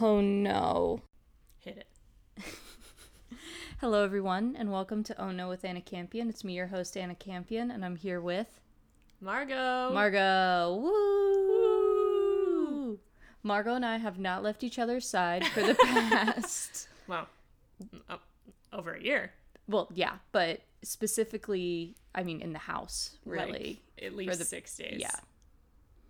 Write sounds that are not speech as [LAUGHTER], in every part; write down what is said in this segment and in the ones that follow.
Oh no. Hit it. [LAUGHS] Hello, everyone, and welcome to Oh No with Anna Campion. It's me, your host, Anna Campion, and I'm here with Margot. Margot. Woo! Margot and I have not left each other's side for the [LAUGHS] past. [LAUGHS] well, uh, over a year. well, yeah, but specifically, I mean, in the house, Like, really. at least for the- six days. yeah.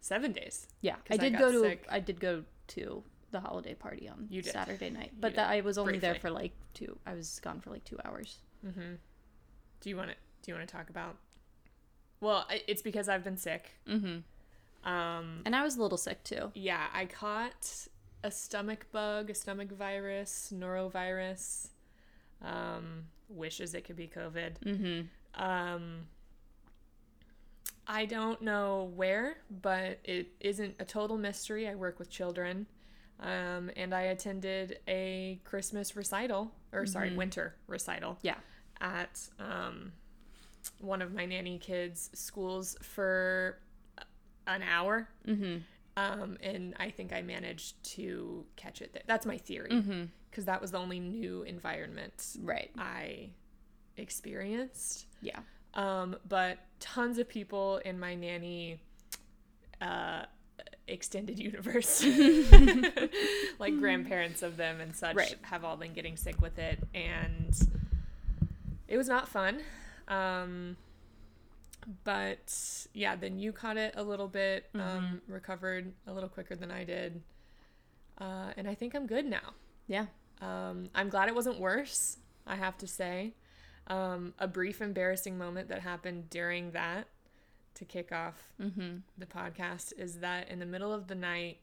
Seven days. Yeah, I I did got go to sick. I did go to the holiday party on You did. Saturday night, but that I was only there for like two. I was gone for like two hours. Mm-hmm. Do you want to? Do you want to talk about? Well, it's because I've been sick. Mm-hmm. Um, And I was a little sick too. yeah, I caught a stomach bug, a stomach virus, norovirus. Um, wishes it could be COVID. Mm-hmm. Um, I don't know where, but it isn't a total mystery. I work with children, um, and I attended a Christmas recital, or sorry, Mhm. winter recital Yeah. at um, one of my nanny kids' schools for an hour. Mm-hmm. Um, and I think I managed to catch it. There. That's my theory, Mm-hmm. because that was the only new environment Right. I experienced. Yeah. Um, but tons of people in my nanny uh, extended universe, [LAUGHS] [LAUGHS] like grandparents of them and such, Right. have all been getting sick with it, and it was not fun. Um, but yeah, then you caught it a little bit, um, recovered a little quicker than I did, uh, and I think I'm good now. Yeah. Um, I'm glad it wasn't worse, I have to say. Um, a brief embarrassing moment that happened during that to kick off Mm-hmm. the podcast is that in the middle of the night,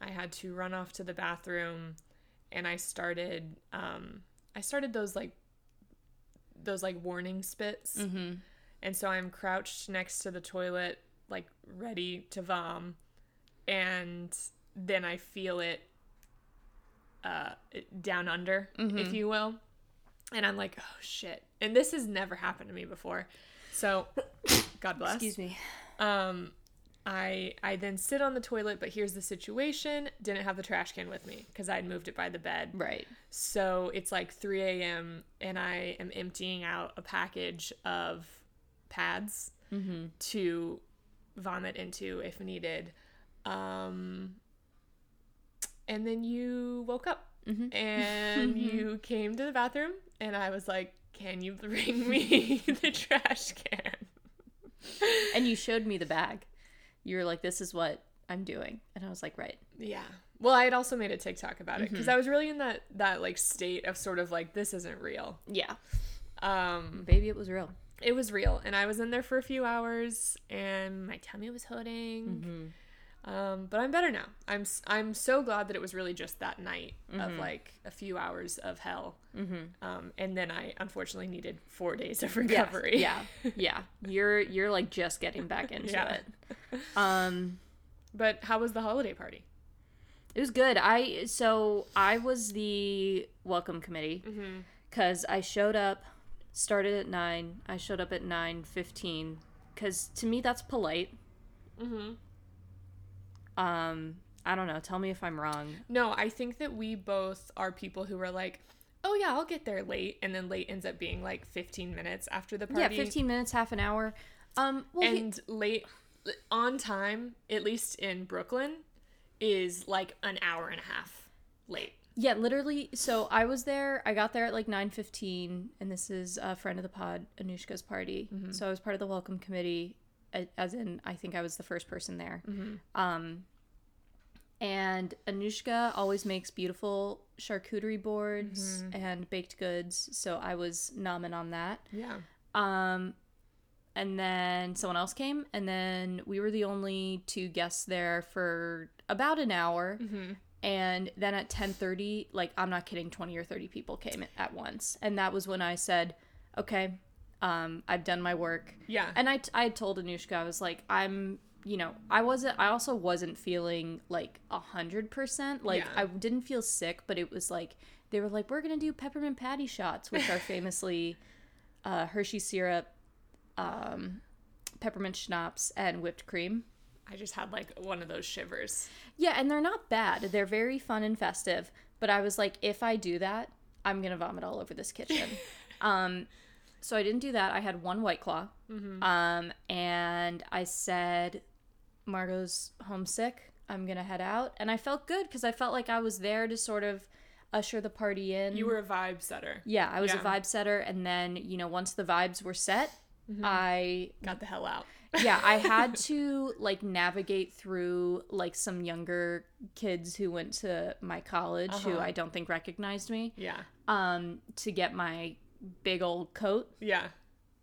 I had to run off to the bathroom and I started, um, I started those like, those like warning spits. Mm-hmm. And so I'm crouched next to the toilet, like ready to vom. And then I feel it uh, it- down under, if you will. And I'm like, oh shit. And this has never happened to me before. So, God bless. Excuse me. Um, I I then sit on the toilet, but here's the situation: didn't have the trash can with me because I'd moved it by the bed. Right. So it's like 3 a.m. and I am emptying out a package of pads Mm-hmm. to vomit into if needed. Um, and then you woke up Mm-hmm. and [LAUGHS] you came to the bathroom, and I was like, Can you bring me [LAUGHS] [LAUGHS] the trash can? And you showed me the bag. You were like, "This is what I'm doing," and I was like, "Right." Yeah. Well, I had also made a TikTok about it because I was really in that that like state of sort of like this isn't real. Yeah. Um, Baby, it was real. it was real, and I was in there for a few hours, and my tummy was hurting. Mm-hmm. Um, but I'm better now. I'm I'm so glad that it was really just that night of Mhm. like a few hours of hell, Mm-hmm. um, and then I unfortunately needed four days of recovery. Yeah. [LAUGHS] Yeah. You're you're like just getting back into Yeah. it. [LAUGHS] Um. But how was the holiday party? It was good. I so I was the welcome committee Mm-hmm. because I showed up, started at nine. I showed up at nine fifteen because to me that's polite. Mm-hmm. Um, I don't know. Tell me if I'm wrong. No, I think that we both are people who are like, oh yeah, I'll get there late, and then late ends up being like 15 minutes after the party. Yeah, fifteen minutes, half an hour. Um, well, he- and late on time, at least in Brooklyn, is like an hour and a half late. yeah, literally. So I was there. I got there at like nine fifteen, and this is a friend of the pod, Anushka's party. So I was part of the welcome committee, as in I think I was the first person there. Um, and Anushka always makes beautiful charcuterie boards and baked goods. So I was nomming on that. Yeah. Um, and then someone else came, and then we were the only two guests there for about an hour. Mm-hmm. And then at ten thirty, like I'm not kidding, twenty or thirty people came at once, and that was when I said, "Okay, um, I've done my work." Yeah. And I, I told Anushka, I was like, I'm, you know, I wasn't, I also wasn't feeling like a hundred percent. Like Yeah. I didn't feel sick, but it was like, they were like, we're going to do peppermint patty shots, which are [LAUGHS] famously uh, Hershey syrup, um, peppermint schnapps, and whipped cream. I just had like one of those shivers. Yeah, and they're not bad. They're very fun and festive. But I was like, if I do that, I'm gonna vomit all over this kitchen. [LAUGHS] um, so I didn't do that. I had one white claw. Um, and I said, Margot's homesick. I'm gonna head out, and I felt good because I felt like I was there to sort of usher the party in. You were a vibe setter. yeah, I was a vibe setter, and then you know once the vibes were set, I Got the hell out. yeah i [LAUGHS] had to like navigate through like some younger kids who went to my college who Uh-huh. i don't think recognized me Yeah. um to get my big old coat Yeah.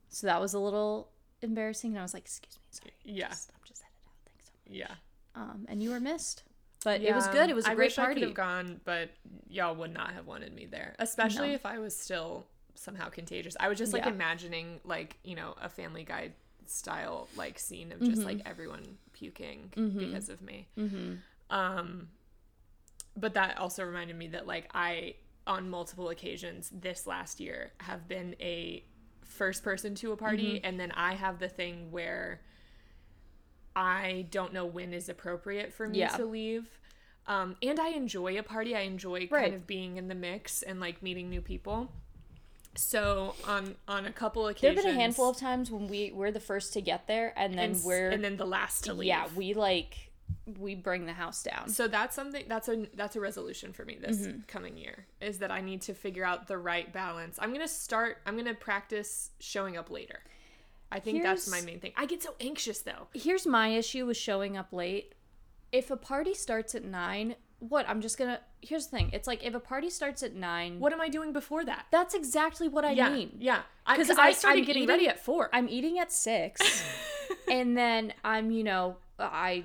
so that was a little embarrassing and i was like excuse me sorry Yeah. just, i'm just headed out thanks so much. Yeah. um and you were missed but it was good it was a I great wish I could party have gone, but y'all would not have wanted me there. Especially No. if I was still somehow contagious. I was just like Yeah. imagining like, you know, a Family Guy style like scene of just Mm-hmm. like everyone puking because of me. Um but that also reminded me that like I on multiple occasions this last year have been a first person to a party Mm-hmm. and then I have the thing where I don't know when is appropriate for me Yeah. to leave. Um, and I enjoy a party. I enjoy Right. kind of being in the mix and like meeting new people. So on on a couple occasions, there occasions, have been a handful of times when we we're the first to get there and then and, we're and then the last to leave. yeah we like we bring the house down So that's something that's a that's a resolution for me this Mm-hmm. coming year is that I need to figure out the right balance. I'm gonna start. I'm gonna practice showing up later. I think that's my main thing. I get so anxious though. here's my issue with showing up late. If a party starts at nine, what I'm just gonna. Here's the thing. It's like if a party starts at nine, What am I doing before that? that's exactly what I mean. yeah, mean. yeah. Because I- I, started I'm getting eating- ready at four. [LAUGHS] I'm eating at six, and then I'm you know I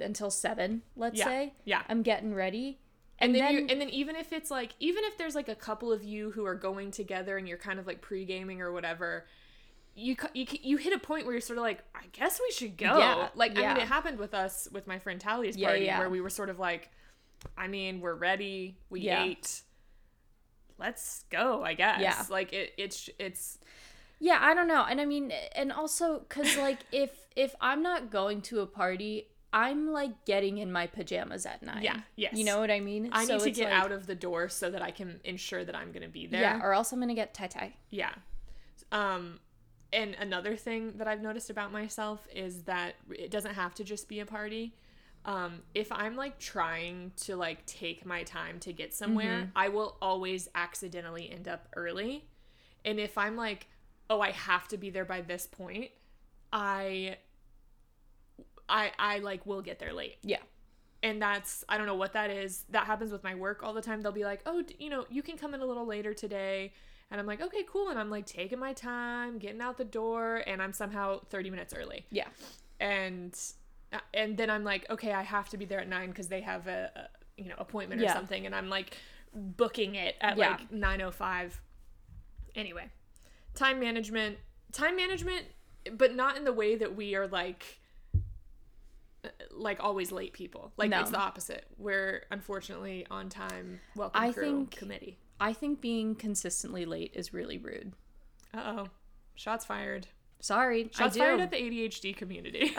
until seven. Let's Yeah, say. yeah. I'm getting ready, and and, then, then, you, and then even if it's like even if there's like a couple of you who are going together and you're kind of like pre-gaming or whatever you you, you hit a point where you're sort of like i guess we should go Yeah, like i mean it happened with us with my friend tally's Yeah, party yeah. where we were sort of like i mean we're ready we Yeah. ate let's go i guess Yeah. like it it's it's yeah, I don't know, and I mean, and also because like if if I'm not going to a party. I'm like getting in my pajamas at night. Yeah, yes. You know what I mean? i So need to get like- out of the door so that i can ensure that i'm gonna be there Yeah, or else I'm gonna get tie tie. Yeah. Um and another thing that I've noticed about myself is that it doesn't have to just be a party. Um if I'm like trying to like take my time to get somewhere, I will always accidentally end up early. And if I'm like, "Oh, I have to be there by this point," I I I like will get there late Yeah. and that's i don't know what that is that happens with my work all the time they'll be like oh d- you know you can come in a little later today and i'm like okay cool and i'm like taking my time getting out the door and i'm somehow 30 minutes early Yeah. and uh, and then i'm like okay i have to be there at 9 because they have a, a you know appointment or Yeah. something and i'm like booking it at Yeah. like 905 anyway time management time management but not in the way that we are like like always late people. Like No. it's the opposite. We're unfortunately on time. Welcome I crew think- committee. I think being consistently late is really rude. uh-oh. Shots fired. Sorry, shots fired at the adhd community. [LAUGHS]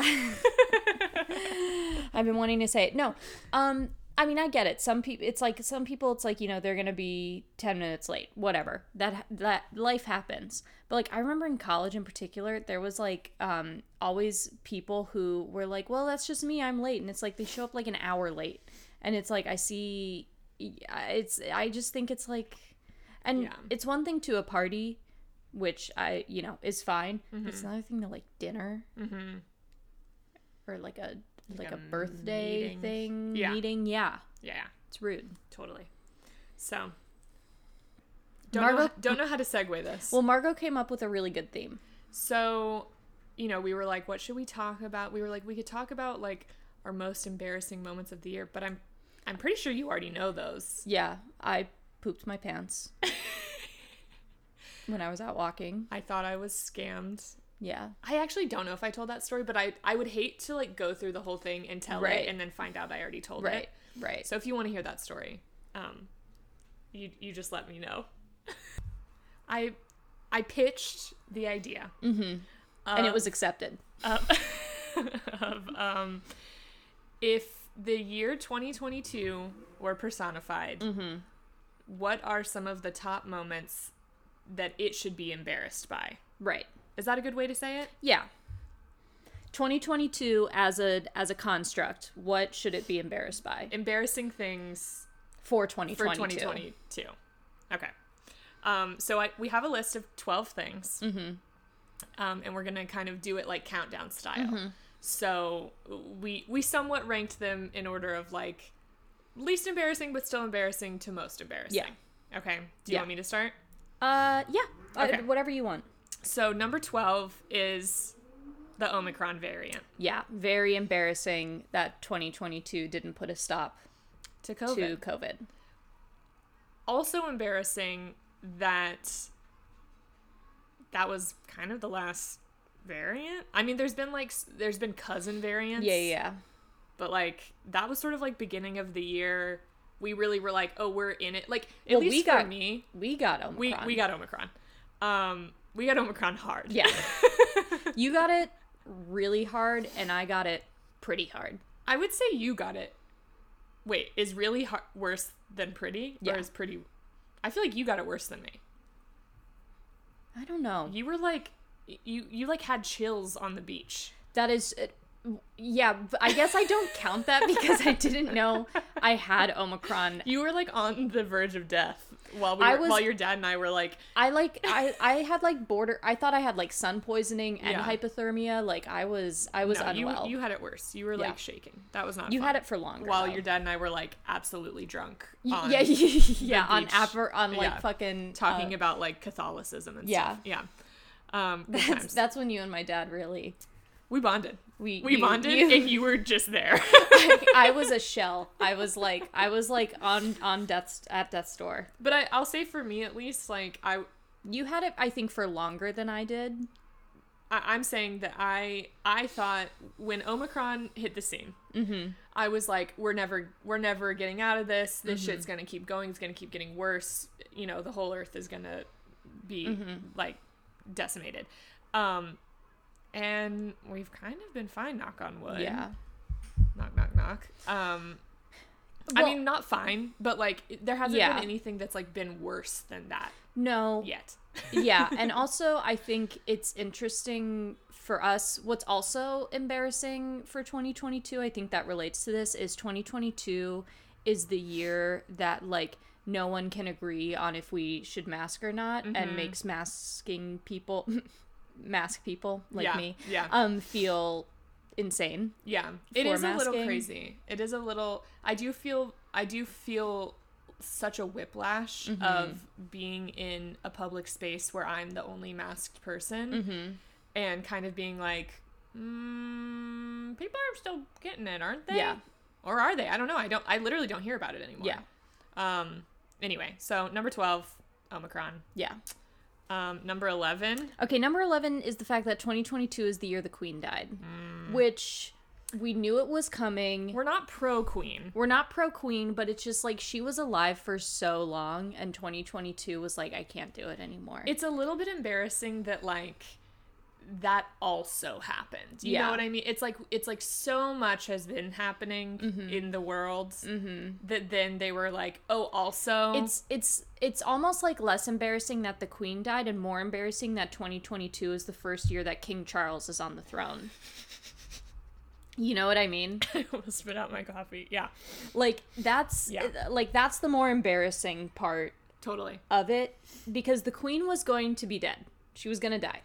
I've been wanting to say it. No, um, I mean I get it. Some people, it's like some people, it's like you know they're gonna be ten minutes late. Whatever. That that life happens. But like I remember in college in particular, there was like um always people who were like, well, that's just me. I'm late, and it's like they show up like an hour late, and it's like I see, it's I just think it's like, and Yeah. it's one thing to a party. Which I, you know, is fine. It's another thing to like dinner mm-hmm. or like a like, a a, birthday meeting. thing Yeah. meeting yeah yeah it's rude Totally. So don't know, [LAUGHS] don't know how to segue this. well margot came up with a really good theme so, you know, we were like, what should we talk about? We were like, we could talk about like our most embarrassing moments of the year, but I'm I'm pretty sure you already know those. yeah i pooped my pants [LAUGHS] when i was out walking I thought I was scammed. Yeah I actually don't know if I told that story, but I I would hate to like go through the whole thing and tell Right. it and then find out I already told right it. right So if you want to hear that story, um, you you just let me know. [LAUGHS] I I pitched the idea. mm-hmm and it was accepted Uh, [LAUGHS] of um, if the year 2022 were personified, Mm-hmm. what are some of the top moments that it should be embarrassed by? Right. Is that a good way to say it? Yeah. 2022 as a as a construct, what should it be embarrassed by Embarrassing things for for 2022? 2022. Okay. Um, so I, we have a list of 12 things. Mm-hmm. Um, and we're going to kind of do it like countdown style. Hmm. So we we somewhat ranked them in order of like least embarrassing but still embarrassing to most embarrassing. Yeah. Okay. Do you Yeah. want me to start? Uh, yeah. Uh, Okay. whatever you want. So number 12 is the Omicron variant Yeah, very embarrassing that 2022 didn't put a stop to COVID. to COVID. also embarrassing that that was kind of the last variant. I mean, there's been like there's been cousin variants. Yeah, yeah. But like that was sort of like beginning of the year. We really were like, oh, we're in it. Like at Well, we least got for me, We got Omicron. we we got Omicron. Um, we got Omicron hard. Yeah. [LAUGHS] you got it really hard, and I got it pretty hard. I would say you got it. Wait, is really har worse than pretty? Yeah. Or is pretty? I feel like you got it worse than me. I don't know. You were like, you you like had chills on the beach. That is, uh, yeah. I guess I don't count that because I didn't know I had Omicron. [LAUGHS] You were like on the verge of death while we were, was- while your dad and I were like, I like I I had like border. I thought I had like sun poisoning and Yeah. hypothermia. Like I was I was no, unwell. you had it worse. You were Yeah. like shaking. That was not. You fun. had it for longer. while though. your dad and I were like absolutely drunk. On yeah, [LAUGHS] yeah, on aper, on like Yeah. fucking talking uh, about like Catholicism and Yeah. stuff. Yeah. Um, That's that's when you and my dad really we bonded. we We you- bonded, you- and you were just there. [LAUGHS] I was a shell. I was like I was like on on death's at death's door. but I, I'll say for me at least, like I, You had it, I think, for longer than I did. I I'm saying that I I thought when Omicron hit the scene, Mm-hmm. I was like, we're never we're never getting out of this. This Mm-hmm. shit's gonna keep going. It's gonna keep getting worse. You know, the whole Earth is gonna be Mm-hmm. like decimated. Um, and we've kind of been fine. Knock on wood. Yeah. Knock knock knock. Um. I mean, not fine, but like there hasn't Yeah. been anything that's like been worse than that No. yet. yeah, [LAUGHS] and also I think it's interesting for us. What's also embarrassing for 2022, I think that relates to this, is 2022 is the year that like no one can agree on if we should mask or not, Mm-hmm. and makes masking people, [LAUGHS] mask people like Yeah, me, yeah. um, feel insane. Yeah, it is is a little crazy. It is a little. I do feel. I do feel such a whiplash Mm-hmm. of being in a public space where I'm the only masked person, Mm-hmm. and kind of being like, mm, people are still getting it, aren't they? Yeah. Or are they? I don't know. I don't. I literally don't hear about it anymore. Yeah, Um. Anyway, so number twelve, Omicron. yeah. Um. Number eleven. Okay, number 11 is the fact that 2022 is the year the queen died, Mm. which we knew it was coming. We're not pro queen. We're not pro queen, but it's just like she was alive for so long, and 2022 was like, I can't do it anymore. it's a little bit embarrassing that like that also happened. You Yeah. know what I mean? It's like it's like so much has been happening Mm-hmm. in the world that then they were like, oh, also it's it's it's almost like less embarrassing that the queen died, and more embarrassing that 2022 is the first year that King Charles is on the throne. You know what I mean? [LAUGHS] I almost spit out my coffee. Yeah, Like that's Yeah. like that's the more embarrassing part totally. of it because the queen was going to be dead. She was going to die.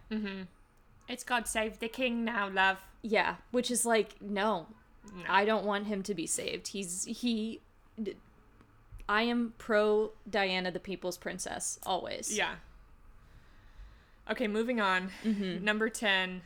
It's God save the king now, love. Yeah, which is like no, No. I don't want him to be saved. He's he. I am pro Diana, the People's Princess, always. Yeah. Okay, moving on. Mm-hmm. Number ten,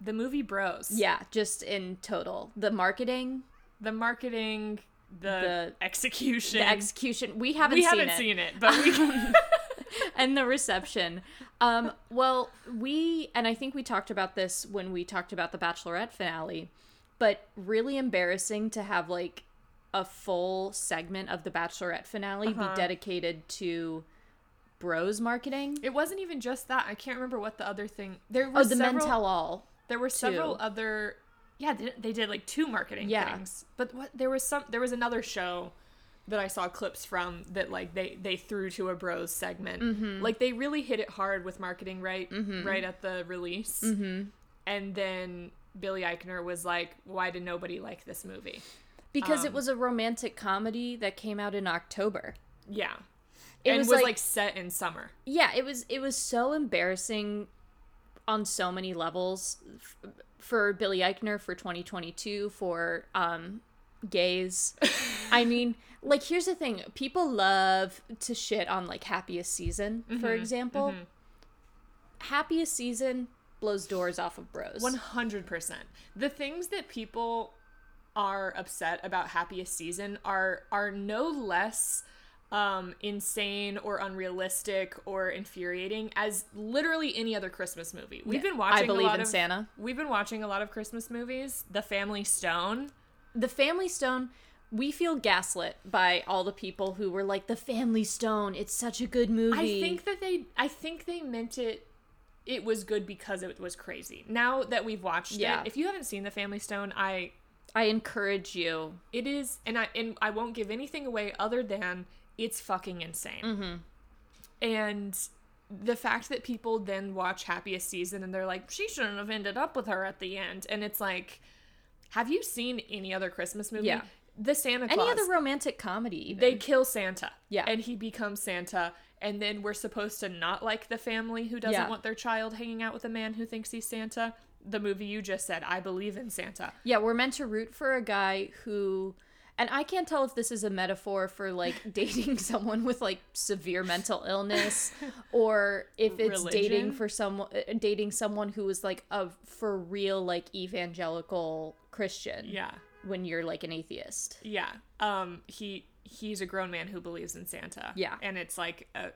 the movie Bros. Yeah, just in total, the marketing, The marketing, the, The- execution. the execution. We haven't seen it. we seen haven't it, seen it, but we. [LAUGHS] [LAUGHS] [LAUGHS] and the reception. Um, well, we and I think we talked about this when we talked about the Bachelorette finale, but really embarrassing to have like a full segment of the Bachelorette finale Uh-huh. be dedicated to bros marketing. It wasn't even just that. I can't remember what the other thing. There Oh, was the men tell all. there were several Two. other. Yeah, they, they did like two marketing Yeah. things. But what there was some there was another show that I saw clips from that like they they threw to a bros segment. Mm-hmm. Like they really hit it hard with marketing right right at the release. Mm-hmm. And then Billy Eichner was like, "Why did nobody like this movie?" because Um, it was a romantic comedy that came out in October. Yeah. It and was was, like- like, set in summer. Yeah, it was it was so embarrassing on so many levels for Billy Eichner for 2022 for um gays. [LAUGHS] I mean, like here's the thing, people love to shit on like Happiest Season, for example. Happiest Season blows doors off of bros. One hundred percent. The things that people are upset about happiest season are are no less um, insane or unrealistic or infuriating as literally any other Christmas movie. We've been watching. I believe a lot in of, Santa. We've been watching a lot of Christmas movies. The Family Stone. The Family Stone we feel gaslit by all the people who were like the Family Stone. It's such a good movie. I think that they. I think they meant it. It was good because it was crazy. Now that we've watched Yeah. it, if you haven't seen The Family Stone, I I encourage you. It is, and I and I won't give anything away other than it's fucking insane. Mm-hmm. And the fact that people then watch Happiest Season and they're like, she shouldn't have ended up with her at the end, and it's like, have you seen any other Christmas movie? Yeah. The Santa Claus. Any other romantic comedy even. they kill Santa. Yeah. And he becomes Santa. And then we're supposed to not like the family who doesn't Yeah. want their child hanging out with a man who thinks he's Santa. The movie you just said, I believe in Santa. Yeah, we're meant to root for a guy who and I can't tell if this is a metaphor for like [LAUGHS] dating someone with like severe mental illness [LAUGHS] or if it's dating for someone uh, dating someone who is like a for real like evangelical Christian Yeah. When you're like an atheist. Yeah. Um he he's a grown man who believes in Santa. Yeah. And it's like a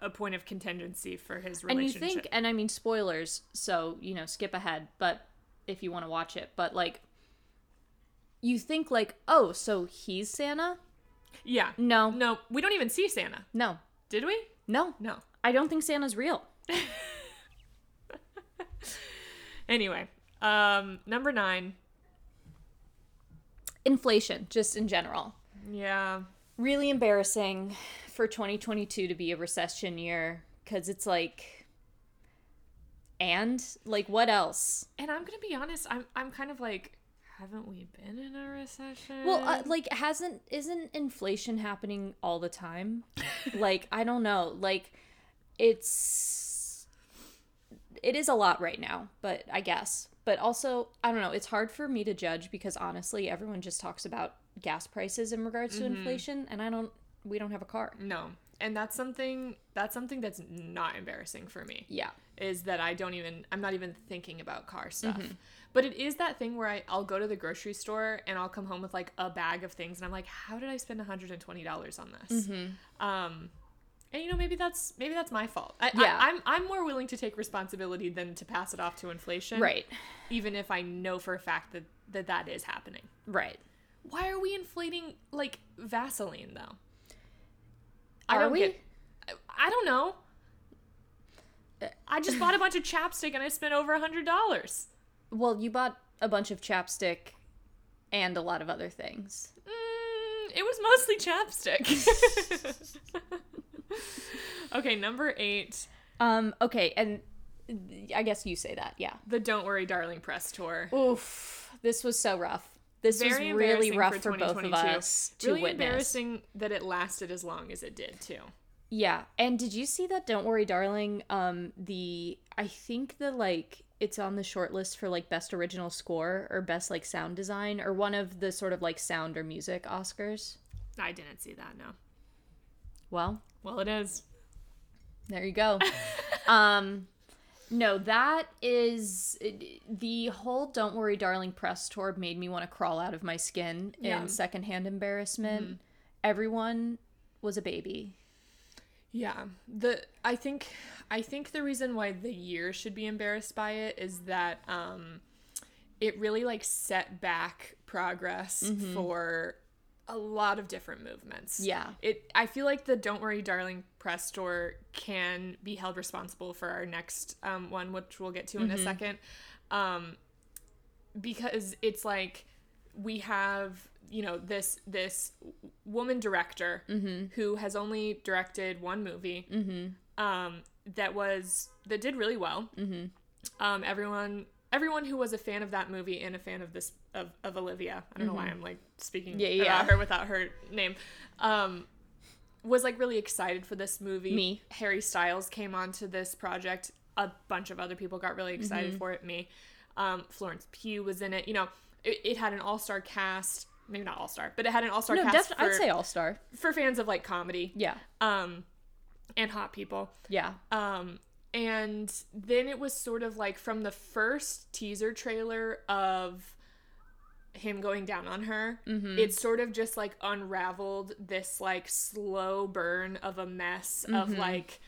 a, point of contingency for his And you think and I mean spoilers, so you know, skip ahead, but if you want to watch it, but like you think like, "Oh, so he's Santa?" yeah. No. No, we don't even see Santa. No. Did we? No. No. I don't think Santa's real. [LAUGHS] Anyway, um number 9. Inflation, just in general. Yeah. Really embarrassing for 2022 to be a recession year because it's like, and like, what else? And I'm going to be honest, I'm I'm kind of like haven't we been in a recession? Well, uh, like, hasn't, isn't inflation happening all the time? [LAUGHS] like, I don't know. Like, it's, it is a lot right now, but I guess. But also, I don't know. It's hard for me to judge because honestly, everyone just talks about gas prices in regards to inflation, and I don't, we don't have a car. no. And that's something that's something that's not embarrassing for me. Yeah. is that I don't even I'm not even thinking about car stuff. Mm-hmm. But it is that thing where I, I'll go to the grocery store and I'll come home with like a bag of things and I'm like, how did I spend $120 on this? Mm-hmm. Um and you know maybe that's maybe that's my fault. I, Yeah. I, I'm I'm more willing to take responsibility than to pass it off to inflation. Right. Even if I know for a fact that that, that is happening. Right. Why are we inflating like Vaseline though? I Are we? get I, I don't know. I just bought a bunch of chapstick and I spent over a hundred dollars. Well, you bought a bunch of chapstick and a lot of other things. Mm, it was mostly chapstick. [LAUGHS] [LAUGHS] [LAUGHS] okay, number eight, Um, okay, and I guess you say that, yeah. the "Don't Worry, Darling" press tour. Oof, this was so rough. This Very was really rough for for, both of us to really witness. embarrassing that it lasted as long as it did too. Yeah, and did you see that? Don't worry, darling. Um, the I think the like it's on the short list for like best original score or best like sound design or one of the sort of like sound or music Oscars. I didn't see that. No. Well, Well, it is. There you go. [LAUGHS] um no, that is the whole "Don't Worry, Darling" press tour made me want to crawl out of my skin Yeah. in secondhand embarrassment. Everyone was a baby. Yeah. The I think I think the reason why the year should be embarrassed by it is that um it really like set back progress for a lot of different movements. Yeah. It I feel like the Don't Worry Darling press tour can be held responsible for our next um, one, which we'll get to in a second. Um, because it's like we have you know this this woman director who has only directed one movie um, that was that did really well. Um, everyone everyone who was a fan of that movie and a fan of this of, of Olivia, I don't know why I'm like speaking Yeah, about her without her name, um, was like really excited for this movie. Me. Harry Styles came onto this project. A bunch of other people got really excited Mm-hmm. for it. Me, um, Florence Pugh was in it. You know, it, it had an all star cast. Maybe not all star, but it had an all star No, cast definitely. for, I'd say all star. for fans of like comedy Yeah. um, and hot people. Yeah. Um, and then it was sort of like from the first teaser trailer of him going down on her, Mm-hmm. it sort of just like unraveled this like slow burn of a mess Mm-hmm. of like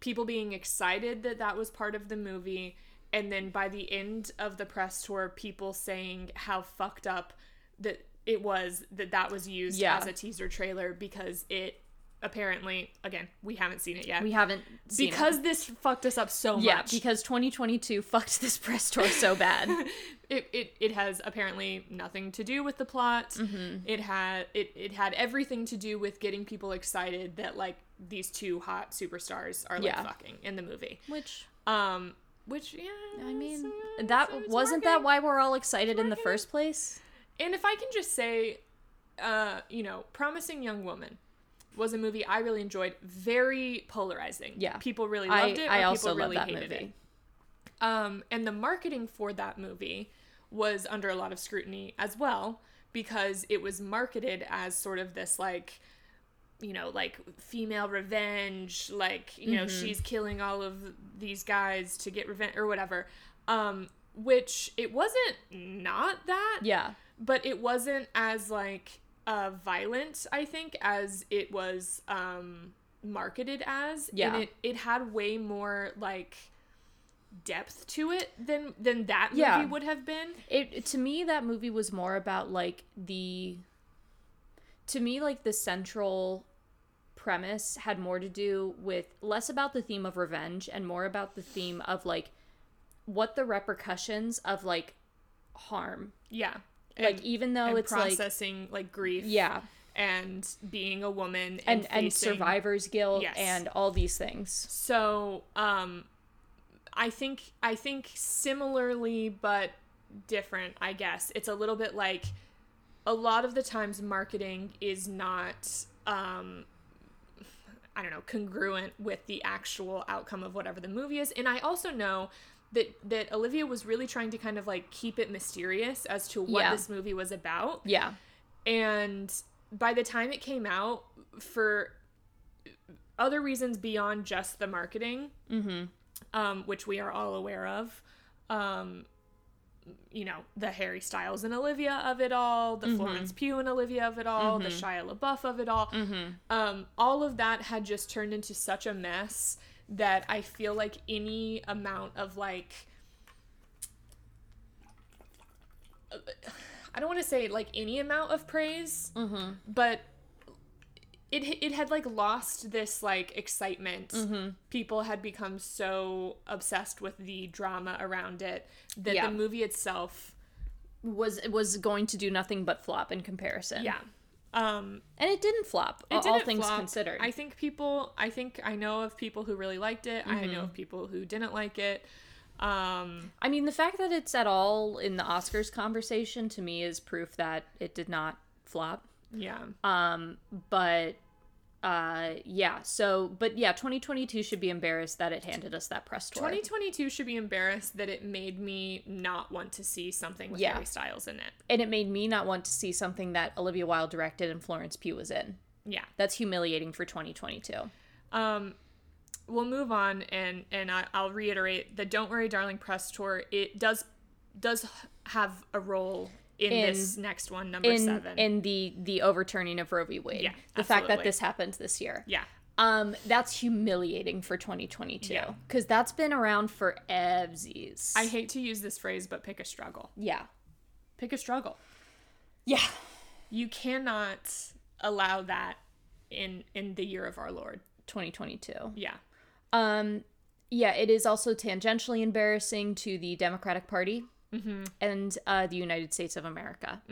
people being excited that that was part of the movie. And then by the end of the press tour, people saying how fucked up that it was that that was used Yeah. as a teaser trailer because it apparently, again, we haven't seen it yet We haven't seen it. because this fucked us up so Yeah, much. because 2022 [LAUGHS] fucked this press tour so bad. [LAUGHS] it, it it has apparently nothing to do with the plot. Mm-hmm. It had it it had everything to do with getting people excited that like these two hot superstars are like Yeah. fucking in the movie. Which Um, which yeah, I mean, it's- that wasn't that why we're all excited in the first place? And if I can just say, uh, you know, Promising Young Woman was a movie I really enjoyed. Very polarizing. Yeah. people really I loved it. Or I also people love really that hated movie. it. Um, and the marketing for that movie was under a lot of scrutiny as well because it was marketed as sort of this like you know like female revenge like you know Mm-hmm. she's killing all of these guys to get revenge or whatever um which it wasn't not that Yeah. but it wasn't as like uh violent i think as it was um marketed as Yeah. and it it had way more like depth to it than than that movie Yeah. would have been It to me that movie was more about like the to me like the central premise had more to do with less about the theme of revenge and more about the theme of like what the repercussions of like harm. yeah Like even though it's like processing like, grief yeah, and being a woman and and and survivor's guilt Yes. and all these things. So, um, I think I think similarly but different. I guess it's a little bit like a lot of the times marketing is not um, I don't know congruent with the actual outcome of whatever the movie is. And I also know that that Olivia was really trying to kind of like keep it mysterious as to what Yeah. this movie was about. Yeah. and by the time it came out for other reasons beyond just the marketing um, which we are all aware of um, you know the harry styles and olivia of it all the florence pugh and olivia of it all the shia labeouf of it all um, all of that had just turned into such a mess that i feel like any amount of like uh, I don't want to say like any amount of praise, mm-hmm. but it it had like lost this like excitement. Mm-hmm. People had become so obsessed with the drama around it that Yeah. the movie itself, Was was going to do nothing but flop in comparison. yeah. Um, And it didn't flop, it all didn't things flop. considered. I think people. I think I know of people who really liked it. I know of people who didn't like it. Um, I mean, the fact that it's at all in the Oscars conversation to me is proof that it did not flop. yeah. Um, but uh, yeah. So, but yeah, 2022 should be embarrassed that it handed us that press tour. 2022 should be embarrassed that it made me not want to see something with Yeah. Harry Styles in it. and it made me not want to see something that Olivia Wilde directed and Florence Pugh was in. Yeah. That's humiliating for 2022. Um, we'll move on, and and I, I'll reiterate the "Don't Worry, Darling" press tour. It does does have a role in, In- this next one, number In seven. in the the overturning of Roe v. Wade. Yeah, the fact that this happened this year. yeah, Um, that's humiliating for 2022 Yeah. because that's been around for evsies. I hate to use this phrase, but pick a struggle. yeah. Pick a struggle. Yeah. You cannot allow that in in the year of our Lord. 2022. Yeah. Um, yeah, it is also tangentially embarrassing to the Democratic Party Mm-hmm. and uh, the United States of America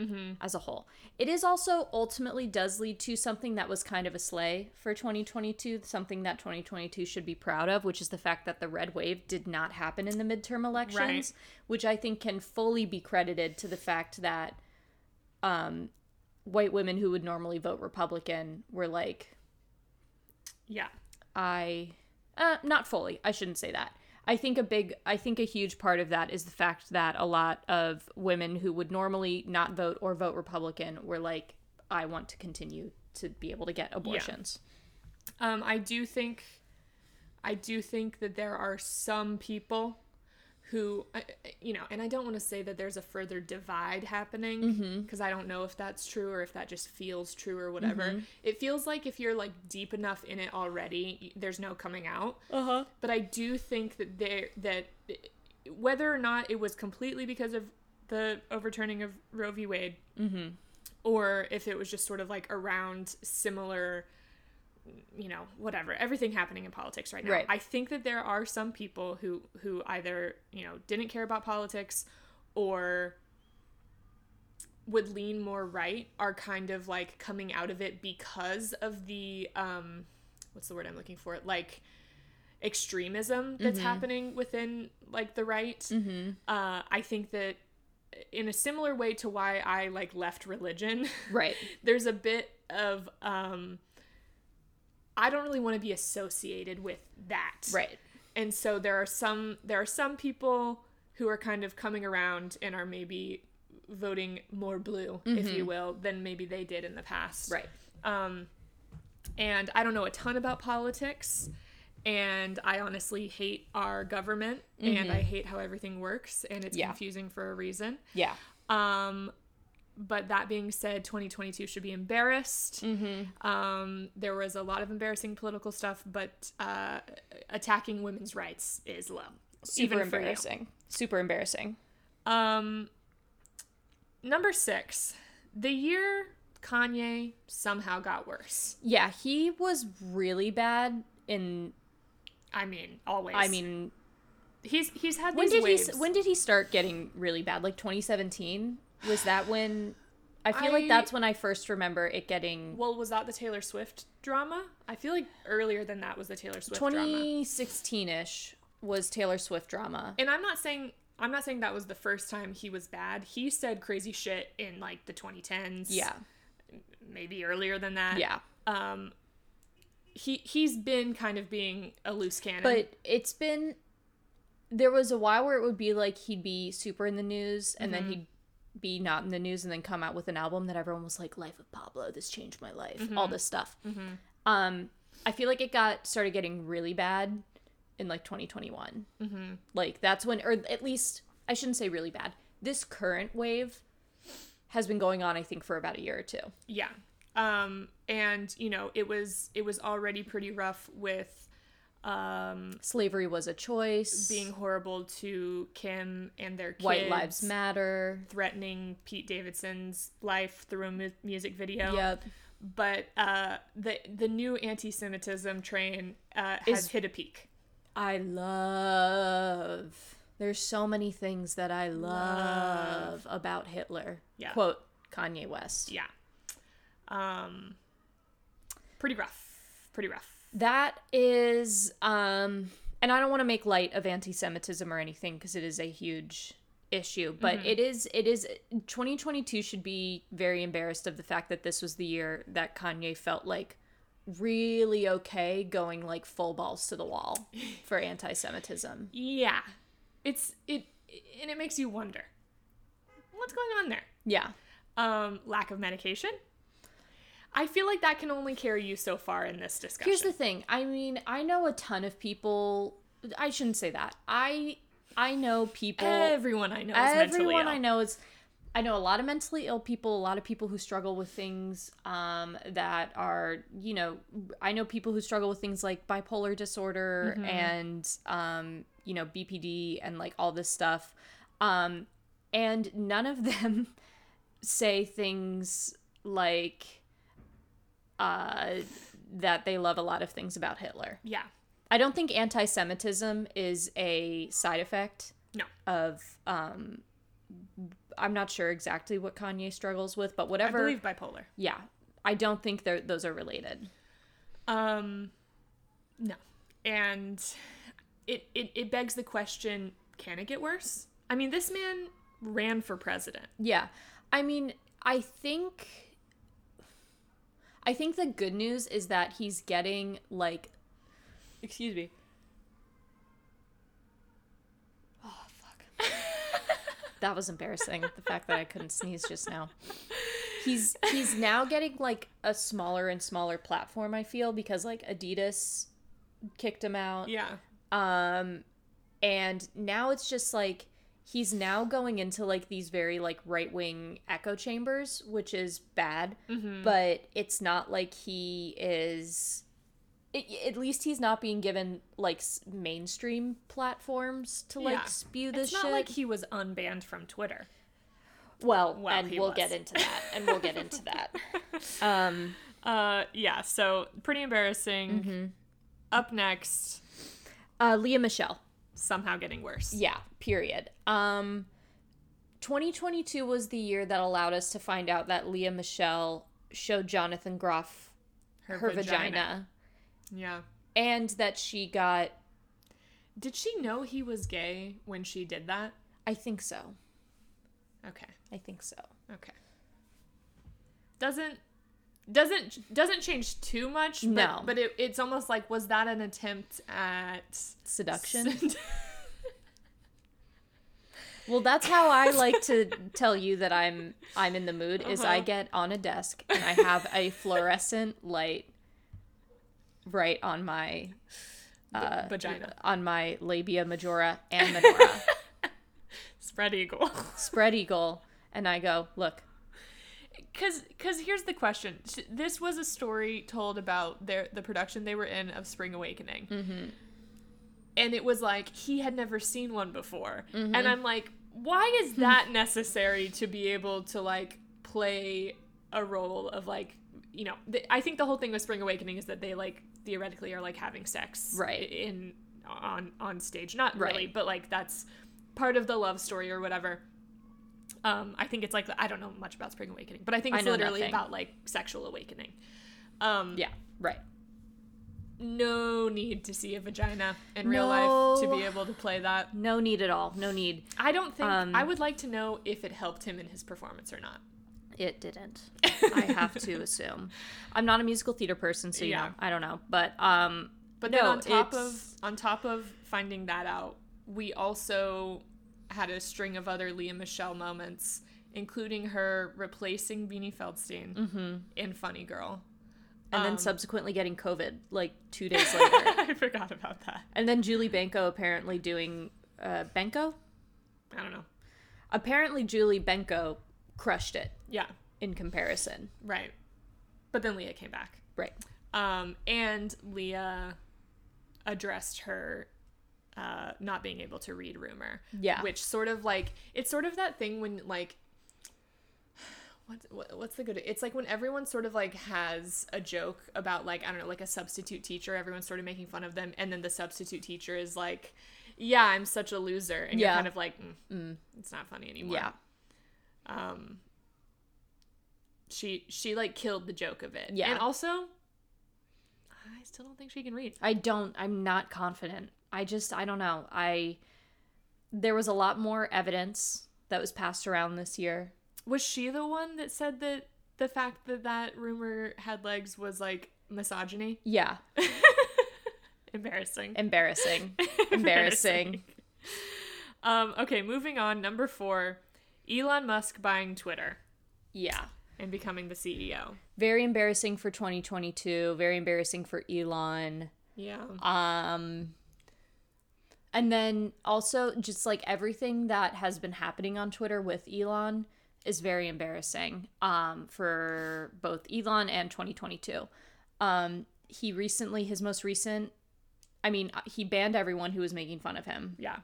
as a whole. It is also ultimately does lead to something that was kind of a slay for 2022, something that 2022 should be proud of, which is the fact that the red wave did not happen in the midterm elections, Right. which I think can fully be credited to the fact that um, white women who would normally vote Republican were like, Yeah. I uh not fully. I shouldn't say that. I think a big I think a huge part of that is the fact that a lot of women who would normally not vote or vote Republican were like I want to continue to be able to get abortions. Um, I do think, I do think that there are some people who, you know, and I don't want to say that there's a further divide happening mm-hmm. because I don't know if that's true or if that just feels true or whatever. Mm-hmm. It feels like if you're like deep enough in it already, there's no coming out. Uh-huh. But I do think that there that whether or not it was completely because of the overturning of Roe v. Wade, mm-hmm. or if it was just sort of like around similar you know whatever everything happening in politics right now Right. i think that there are some people who who either you know didn't care about politics or would lean more right are kind of like coming out of it because of the um what's the word i'm looking for like extremism that's happening within like the right Mm-hmm. uh i think that in a similar way to why i like left religion [LAUGHS] Right. there's a bit of um I don't really want to be associated with that. Right. And so there are some there are some people who are kind of coming around and are maybe voting more blue, if you will, than maybe they did in the past. Right. Um and I don't know a ton about politics and I honestly hate our government and I hate how everything works and it's Yeah. confusing for a reason. Yeah. Um, but that being said, 2022 should be embarrassed. Mm-hmm. Um, there was a lot of embarrassing political stuff, but uh, attacking women's rights is low. Super even for you. embarrassing. Super embarrassing. Um, number six, the year Kanye somehow got worse. Yeah, he was really bad in I mean, always. I mean, he's he's had when these did waves. he when did he start getting really bad? Like 2017? Was that when I feel I- like that's when I first remember it getting well, was that the Taylor Swift drama? I feel like earlier than that was the Taylor Swift drama. 2016ish was Taylor Swift drama. And I'm not saying I'm not saying that was the first time he was bad. He said crazy shit in like the 2010s. Yeah. Maybe earlier than that. Yeah. Um he he's been kind of being a loose cannon. But it's been there was a while where it would be like he'd be super in the news and Mm-hmm. then he'd be not in the news and then come out with an album that everyone was like life of pablo this changed my life Mm-hmm. all this stuff um i feel like it got started getting really bad in like 2021 Mm-hmm. like that's when or at least i shouldn't say really bad this current wave has been going on i think for about a year or two yeah. Um and you know, it was it was already pretty rough with um slavery was a choice being horrible to Kim and their kids. white lives matter threatening Pete Davidson's life through a mu- music video. yep but uh, the the new anti-Semitism train uh, has Is- hit a peak. I love. There's so many things that I love, about Hitler. Yeah. Quote Kanye West. Yeah, um, pretty rough. Pretty rough. That is um and I don't want to make light of anti-Semitism or anything because it is a huge issue, but it is it is 2022 should be very embarrassed of the fact that this was the year that Kanye felt like really okay going like full balls to the wall [LAUGHS] for anti-Semitism. Yeah, it's it, and it makes you wonder what's going on there. Yeah. Um, lack of medication. I feel like that can only carry you so far in this discussion. Here's the thing. I mean, I know a ton of people. I shouldn't say that. I I know people. Everyone I know is mentally everyone. I know is. I know a lot of mentally ill people. A lot of people who struggle with things um, that are, you know, I know people who struggle with things like bipolar disorder Mm-hmm. and, um, you know, BPD and like all this stuff. Um, and none of [LAUGHS] them say things like uh that they love a lot of things about Hitler. Yeah. I don't think anti-Semitism is a side effect No. of um I'm not sure exactly what Kanye struggles with, but whatever. I believe bipolar. yeah. I don't think those are related. Um, no. And it, it, it begs the question can it get worse? I mean, this man ran for president. Yeah. I mean, I think I think the good news is that he's getting like excuse me. Oh fuck. [LAUGHS] that was embarrassing. The fact that I couldn't sneeze just now. He's he's now getting like a smaller and smaller platform, I feel, because like Adidas kicked him out. Yeah. Um and now it's just like he's now going into like these very like right-wing echo chambers, which is bad, but it's not like he is it, at least he's not being given like s- mainstream platforms to like Yeah. spew this It's not shit. like he was unbanned from Twitter. well, Well, and we'll was. get into that, and we'll get into that. [LAUGHS] Um, Uh, yeah, so pretty embarrassing. Mm-hmm. Up next, uh, Lea Michele. Somehow getting worse. Yeah, period. Um 2022 was the year that allowed us to find out that Lea Michele showed Jonathan Groff her, vagina. Yeah. and that she got Did she know he was gay when she did that? I think so. Okay. I think so. Okay. Doesn't doesn't doesn't change too much. But, No. But it, it's almost like was that an attempt at [LAUGHS] Seduction. Well, that's how I like to tell you that I'm I'm in the mood is I Uh-huh. get on a desk and I have a fluorescent light right on my uh, vagina. on my labia majora and minora [LAUGHS] Spread eagle. spread eagle and I go, "Look, Cause, cause here's the question. This was a story told about their the production they were in of Spring Awakening, mm-hmm. and it was like he had never seen one before, and I'm like, why is that necessary to be able to like play a role of like, you know, th- I think the whole thing with Spring Awakening is that they like theoretically are like having sex, Right. In on on stage, not Right. really, but like that's part of the love story or whatever. Um, I think it's like I don't know much about Spring Awakening, but I think it's know literally nothing. about like sexual awakening. Um, yeah, right." no need to see a vagina in real life to be able to play that. No need at all. No need. I don't think Um, I would like to know if it helped him in his performance or not. It didn't. [LAUGHS] I have to assume. I'm not a musical theater person, so you Yeah. know, I don't know. But um But then No, on top of on top of finding that out, we also had a string of other Lea Michele moments, including her replacing Beanie Feldstein in Funny Girl. and then Um, subsequently getting COVID like two days [LAUGHS] later. I forgot about that. and then Julie Benko apparently doing uh Benko? I don't know. Apparently Julie Benko crushed it Yeah, in comparison. right. But then Lea came back. Right. Um, and Lea addressed her uh, not being able to read rumor. Yeah. Which sort of like it's sort of that thing when like what's what, what's the good it's like when everyone sort of like has a joke about like I don't know like a substitute teacher everyone's sort of making fun of them and then the substitute teacher is like yeah I'm such a loser and you're kind of like mm, it's not funny anymore Yeah. um she she like killed the joke of it Yeah. and also i still don't think she can read I don't I'm not confident. I just I don't know. I there was a lot more evidence that was passed around this year. was she the one that said that the fact that that rumor had legs was like misogyny Yeah. [LAUGHS] embarrassing [LAUGHS] Embarrassing. Embarrassing. um okay moving on number four elon musk buying twitter Yeah. and becoming the ceo Very embarrassing for 2022. Very embarrassing for Elon. yeah Um and then also just like everything that has been happening on Twitter with Elon is very embarrassing um for both Elon and 2022. Um he recently his most recent I mean he banned everyone who was making fun of him. yeah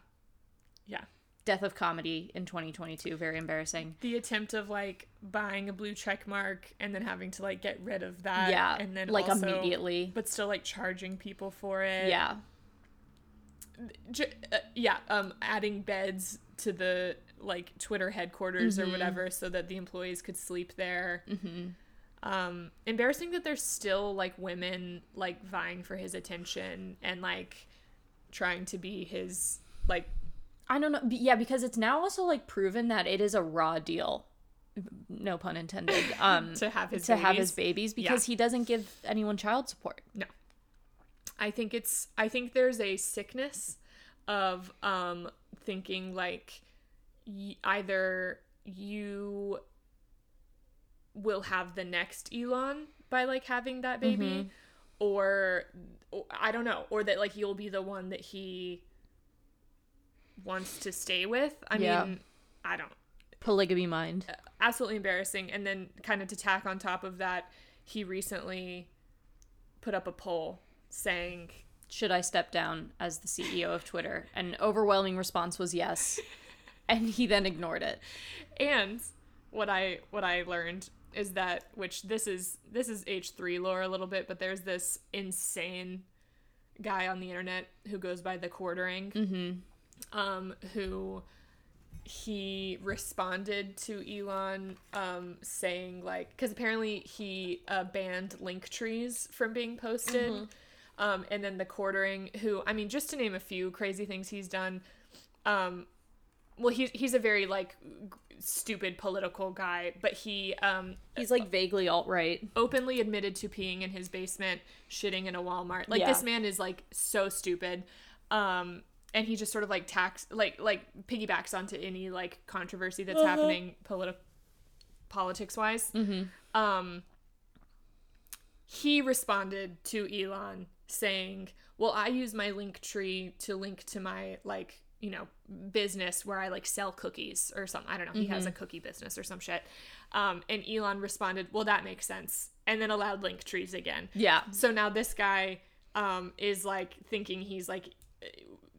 yeah death of comedy in 2022. Very embarrassing. The attempt of like buying a blue check mark and then having to like get rid of that. Yeah, And then like also- immediately. But still like charging people for it. Yeah, J- uh, yeah. Um, adding beds to the like Twitter headquarters Mm-hmm. or whatever so that the employees could sleep there. Mm-hmm. Um, embarrassing that there's still like women like vying for his attention and like trying to be his like I don't know. Yeah, because it's now also like proven that it is a raw deal. No pun intended. [LAUGHS] Um, to have his to have his babies. babies because he doesn't give anyone child support. No. I think it's I think there's a sickness of um thinking like y- either you will have the next Elon by like having that baby Mm-hmm. or, or I don't know or that like you'll be the one that he wants to stay with. I Yeah. mean, I don't Polygamy mind. absolutely embarrassing. And then, kind of to tack on top of that, he recently put up a poll saying, Should I step down as the CEO of Twitter? An overwhelming response was yes. [LAUGHS] And he then ignored it. and what I what I learned is that which this is this is H three lore a little bit, but there's this insane guy on the internet who goes by the quartering, Mm-hmm. um, who he responded to Elon um, saying like because apparently he uh, banned Linktrees from being posted, um, and then the quartering who I mean just to name a few crazy things he's done. Um, well, he's he's a very like g- stupid political guy, but he um, He's like vaguely alt right. openly admitted to peeing in his basement, shitting in a Walmart. Like Yeah. this man is like so stupid. Um and he just sort of like tax like like piggybacks onto any like controversy that's happening politi- politics wise. Um he responded to Elon saying, "Well, I use my Linktree to link to my like, you know, business where I like sell cookies or something. I don't know. He has a cookie business or some shit." Um, and Elon responded, "Well, that makes sense," and then allowed Linktrees again. Yeah. So now this guy um, is like thinking he's like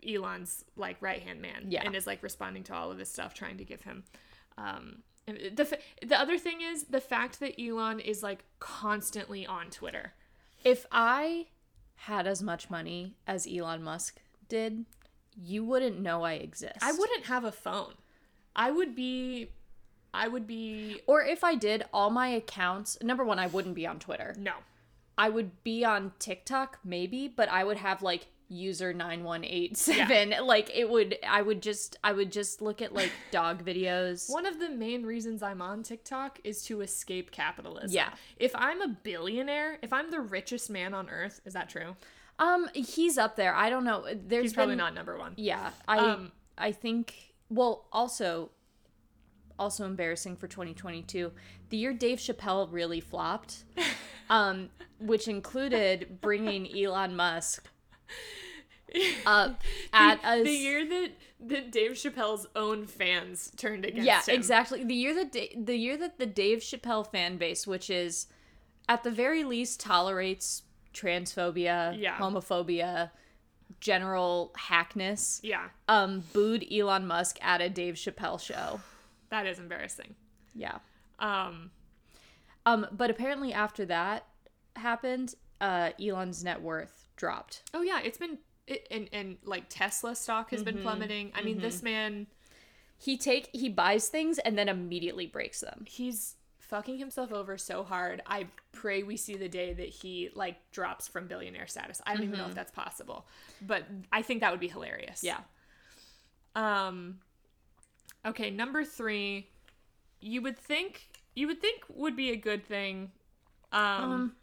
Elon's like right hand man, Yeah. and is like responding to all of this stuff, trying to give him. Um, the the other thing is the fact that Elon is like constantly on Twitter. If I had as much money as Elon Musk did, you wouldn't know I exist. I wouldn't have a phone. I would be, I would be Or if I did, all my accounts, number one, I wouldn't be on Twitter. no. I would be on TikTok, maybe, but I would have like user 9187. [LAUGHS] Like it would, I would just, I would just look at like [LAUGHS] dog videos. One of the main reasons I'm on TikTok is to escape capitalism. Yeah. If I'm a billionaire, if I'm the richest man on earth, is that true? Um, he's up there. I don't know. There's He's probably been- not number one. Yeah, I Um, I think well also also embarrassing for 2022. The year Dave Chappelle really flopped, [LAUGHS] um, which included bringing Elon Musk [LAUGHS] up at the, us. the year that that Dave Chappelle's own fans turned against yeah, him. exactly. The year that Da- the year that the Dave Chappelle fan base, which is at the very least tolerates transphobia, Yeah. homophobia, general hackness, Yeah, um, booed Elon Musk at a Dave Chappelle show. that is embarrassing. Yeah. Um, Um, but apparently after that happened, uh, Elon's net worth dropped. oh yeah, it's been it, and and like Tesla stock has Mm-hmm. been plummeting. I mean, this man, He take he buys things and then immediately breaks them. he's fucking himself over so hard. I pray we see the day that he like drops from billionaire status. I don't even know if that's possible, but I think that would be hilarious. Yeah. Um okay, number 3 you would think you would think would be a good thing. Um, Um,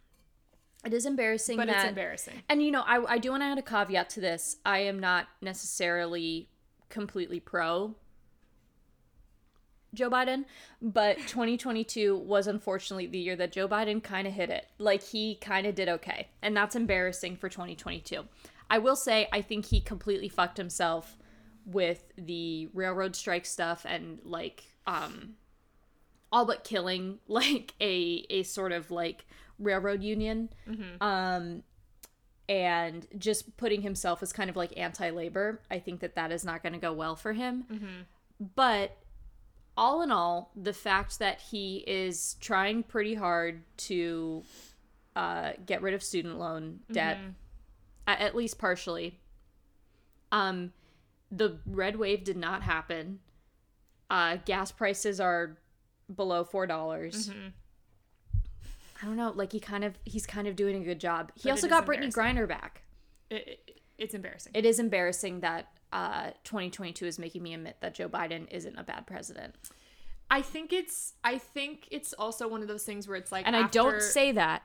it is embarrassing but that it's embarrassing. And you know, I I do want to add a caveat to this. I am not necessarily completely pro Joe Biden, but 2022 was unfortunately the year that Joe Biden kind of hit it. Like he kind of did okay, and that's embarrassing for 2022. I will say I think he completely fucked himself with the railroad strike stuff and like um all but killing [LAUGHS] like a a sort of like railroad union. Um and just putting himself as kind of like anti-labor. I think that that is not going to go well for him. But all in all, the fact that he is trying pretty hard to uh, get rid of student loan debt, a- at least partially. Um, the red wave did not happen. Uh, gas prices are below four dollars. Mm-hmm. I don't know. Like he kind of he's kind of doing a good job. He But also got Brittney Griner back. It, it, it's embarrassing. It is embarrassing that uh, 2022 is making me admit that Joe Biden isn't a bad president. I think it's I think it's also one of those things where it's like And I don't say that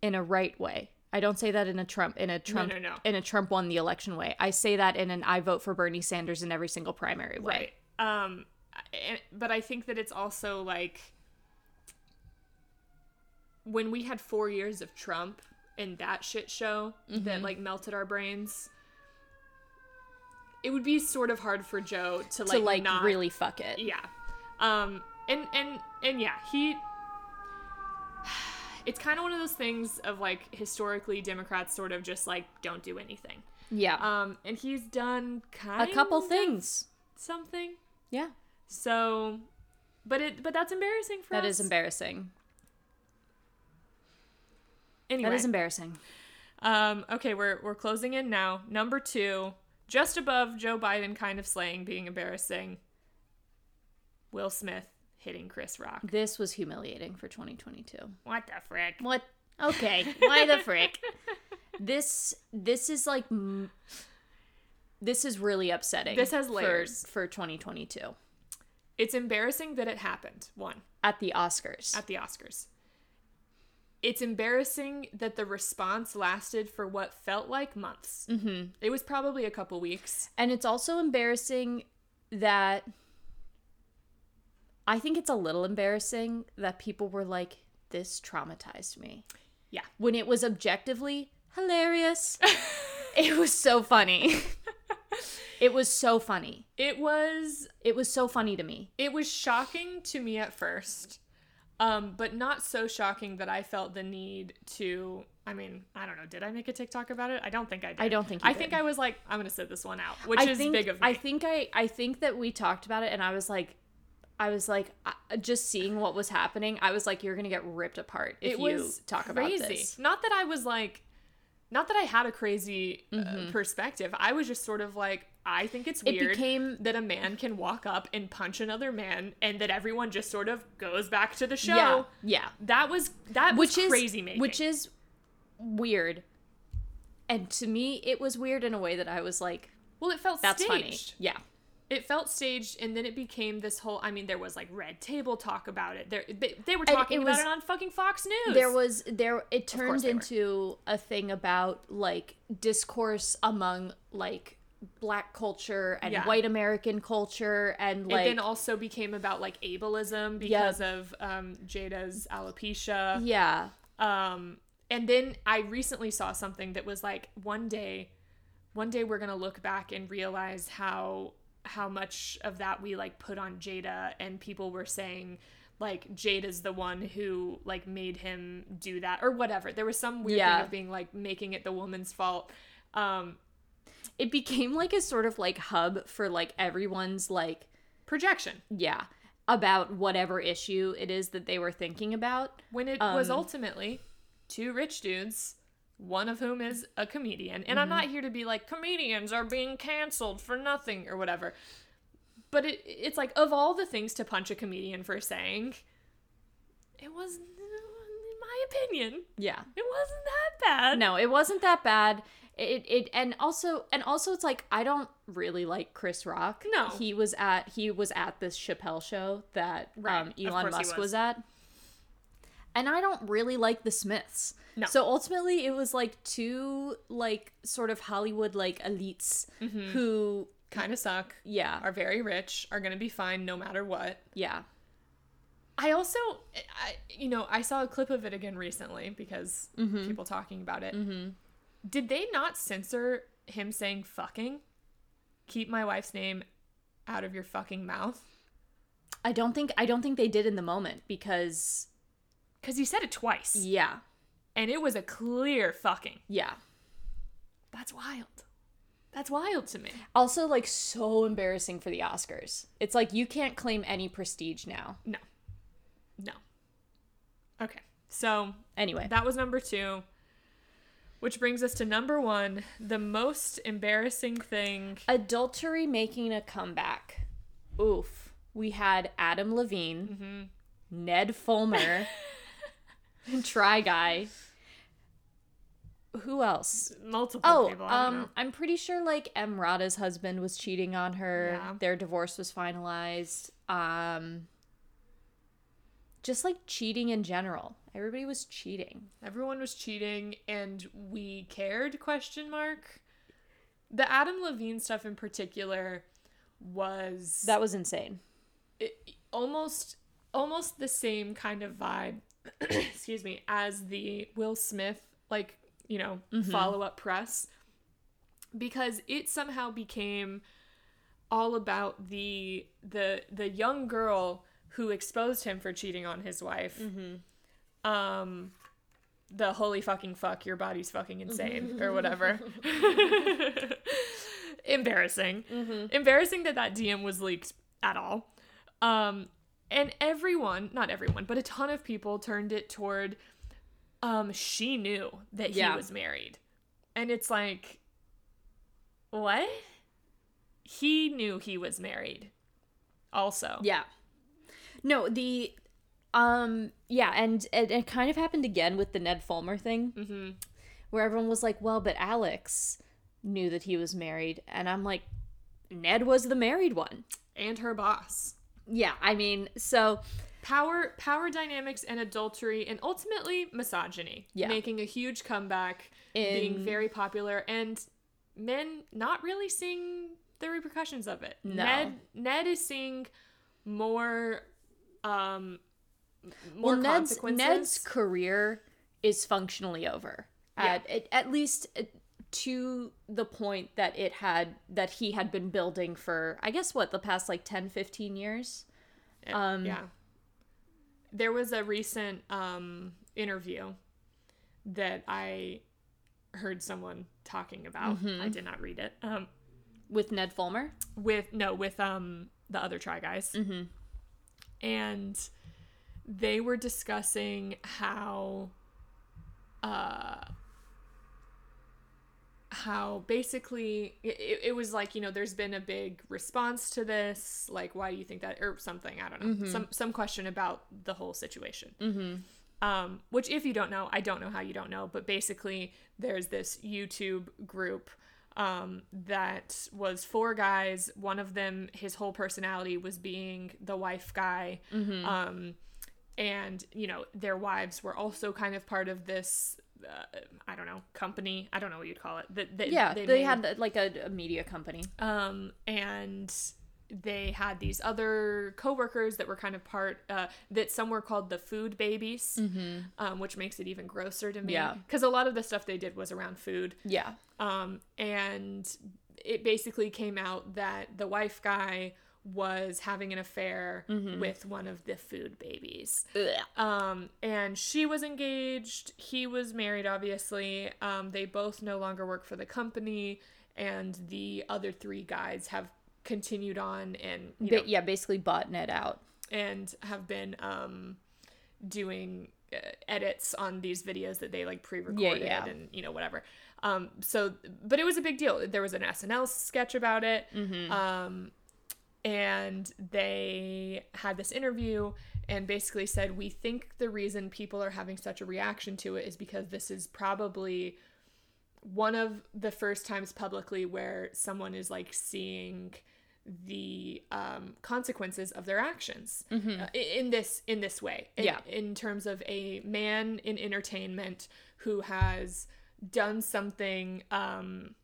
in a right way. I don't say that in a Trump in a Trump no, no. in a Trump won the election way. I say that in an I vote for Bernie Sanders in every single primary way. right. Um but I think that it's also like when we had 4 years of Trump and that shit show Mm-hmm. that like melted our brains it would be sort of hard for Joe to like to like not really fuck it. yeah um and and and yeah he it's kind of one of those things of like historically democrats sort of just like don't do anything Yeah. um and he's done kind a couple things. something Yeah. So but it but that's embarrassing for That us is embarrassing. anyway That is embarrassing. um okay we're we're closing in now number two just above joe biden kind of slaying being embarrassing will smith hitting chris rock This was humiliating for 2022. what the frick What? Okay. Why the frick? [LAUGHS] This this is like this is really upsetting. This has for- layers. for 2022 it's embarrassing that it happened one at the Oscars. at the Oscars. It's embarrassing that the response lasted for what felt like months. Mm-hmm. It was probably a couple weeks. And it's also embarrassing that I think it's a little embarrassing that people were like, this traumatized me. Yeah. When it was objectively hilarious. [LAUGHS] it was so funny. [LAUGHS] it was so funny. It was It was so funny to me. it was shocking to me at first. Um, but not so shocking that I felt the need to I mean, I don't know, did I make a TikTok about it? I don't think I did. I don't think you I think did. I was like, I'm gonna sit this one out, which I is think, big of me. I think I I think that we talked about it and I was like I was like I- just seeing what was happening. I was like you're going to get ripped apart if it you was talk crazy. about this. Not that I was like, not that I had a crazy uh, Mm-hmm. perspective. I was just sort of like, I think it's weird It became that a man can walk up and punch another man, and that everyone just sort of goes back to the show. yeah. Yeah. That was that which was is crazy making. which is weird and to me it was weird in a way that i was like well, it felt that's staged. funny yeah It felt staged, and then it became this whole. I mean, there was like red table talk about it. There, they, they were talking it about was- it on fucking Fox News. there was there it turned they were. into a thing about like discourse among like black culture and Yeah. white american culture and like it then also became about like ableism because of um, Jada's alopecia. yeah Um, and then I recently saw something that was like one day, one day we're gonna look back and realize how how much of that we like put on Jada, and people were saying like Jada's the one who like made him do that or whatever. There was some weird Yeah. thing of being like making it the woman's fault. Um, it became like a sort of like hub for like everyone's like projection. Yeah about whatever issue it is that they were thinking about. When it was Um, ultimately two rich dudes one of whom is a comedian. And i'm Mm-hmm. not here to be like comedians are being canceled for nothing or whatever. But it it's like of all the things to punch a comedian for saying it was in my opinion yeah. it wasn't that bad. No it wasn't that bad it, it and also and also it's like i don't really like chris rock No. he was at he was at this chappelle show that Right, um, elon musk was. was. at and i don't really like the smiths No. so ultimately it was like two like sort of hollywood like elites Mm-hmm. who kind of suck yeah are very rich are gonna be fine no matter what yeah I also, I, you know, I saw a clip of it again recently because people talking about it. Mm-hmm. Did they not censor him saying "fucking"? Keep my wife's name out of your fucking mouth i don't think i don't think they did in the moment because because he said it twice, yeah and it was a clear fucking. yeah That's wild. That's wild to me. Also, like, so embarrassing for the Oscars. It's like you can't claim any prestige now. No. No. Okay. So, Anyway, that was number 2. Which brings us to number 1, the most embarrassing thing. adultery making a comeback. Oof. We had Adam Levine, Mm-hmm. Ned Fulmer, and [LAUGHS] Try Guy. Who else? Multiple Oh, people. um, I'm pretty sure like Emrata's husband was cheating on her. Yeah. Their divorce was finalized. Um, just like cheating in general. Everybody was cheating. Everyone was cheating and we cared question mark. The Adam Levine stuff in particular was That was insane. it, almost almost the same kind of vibe [CLEARS THROAT] excuse me as the Will Smith like you know mm-hmm. follow-up press because it somehow became all about the the the young girl who exposed him for cheating on his wife mm-hmm. Um the holy fucking fuck your body's fucking insane [LAUGHS] or whatever. [LAUGHS] Embarrassing. Embarrassing that that dm was leaked at all. Um and everyone not everyone but a ton of people turned it toward um she knew that he Yeah. was married. And it's like what? He knew he was married also. Yeah. No, the um yeah, and it, it kind of happened again with the Ned Fulmer thing. mm-hmm. where everyone was like, "Well, but Alex knew that he was married." And I'm like, "Ned was the married one." and her boss Yeah, I mean, so power power dynamics and adultery and ultimately misogyny Yeah. making a huge comeback being very popular and men not really seeing the repercussions of it No. ned ned is seeing more um more well, Ned's consequences Ned's career is functionally over. At at, at least uh, to the point that it had that he had been building for I guess what the past like 10 15 years. um, yeah there was a recent um interview that i heard someone talking about Mm-hmm. i did not read it um with Ned Fulmer. with no with um the other try guys Mm-hmm. and they were discussing how uh how basically it, it was like you know there's been a big response to this like why do you think that or something i don't know some some question about the whole situation. Mm-hmm. um, which if you don't know i don't know how you don't know but basically there's this youtube group um, that was four guys. One of them his whole personality was being the wife guy. Um, and you know their wives were also kind of part of this uh, i don't know company i don't know what you'd call it that that Yeah, they, made- had like a, a media company. um, and they had these other coworkers that were kind of part uh, that some were called the food babies, um, which makes it even grosser to me. Yeah. because a lot of the stuff they did was around food, Yeah. um, and it basically came out that the wife guy was having an affair with one of the food babies. Um, and she was engaged. He was married, obviously. Um, they both no longer work for the company, and the other three guys have continued on and you know, yeah, basically bought Ned out. and have been um, doing uh, edits on these videos that they like pre-recorded yeah. and you know whatever. Um, so, but it was a big deal. There was an SNL sketch about it. Um, and they had this interview and basically said we think the reason people are having such a reaction to it is because this is probably one of the first times publicly where someone is like seeing the um, consequences of their actions uh, in this in this way in, Yeah. in terms of a man in entertainment who has done something um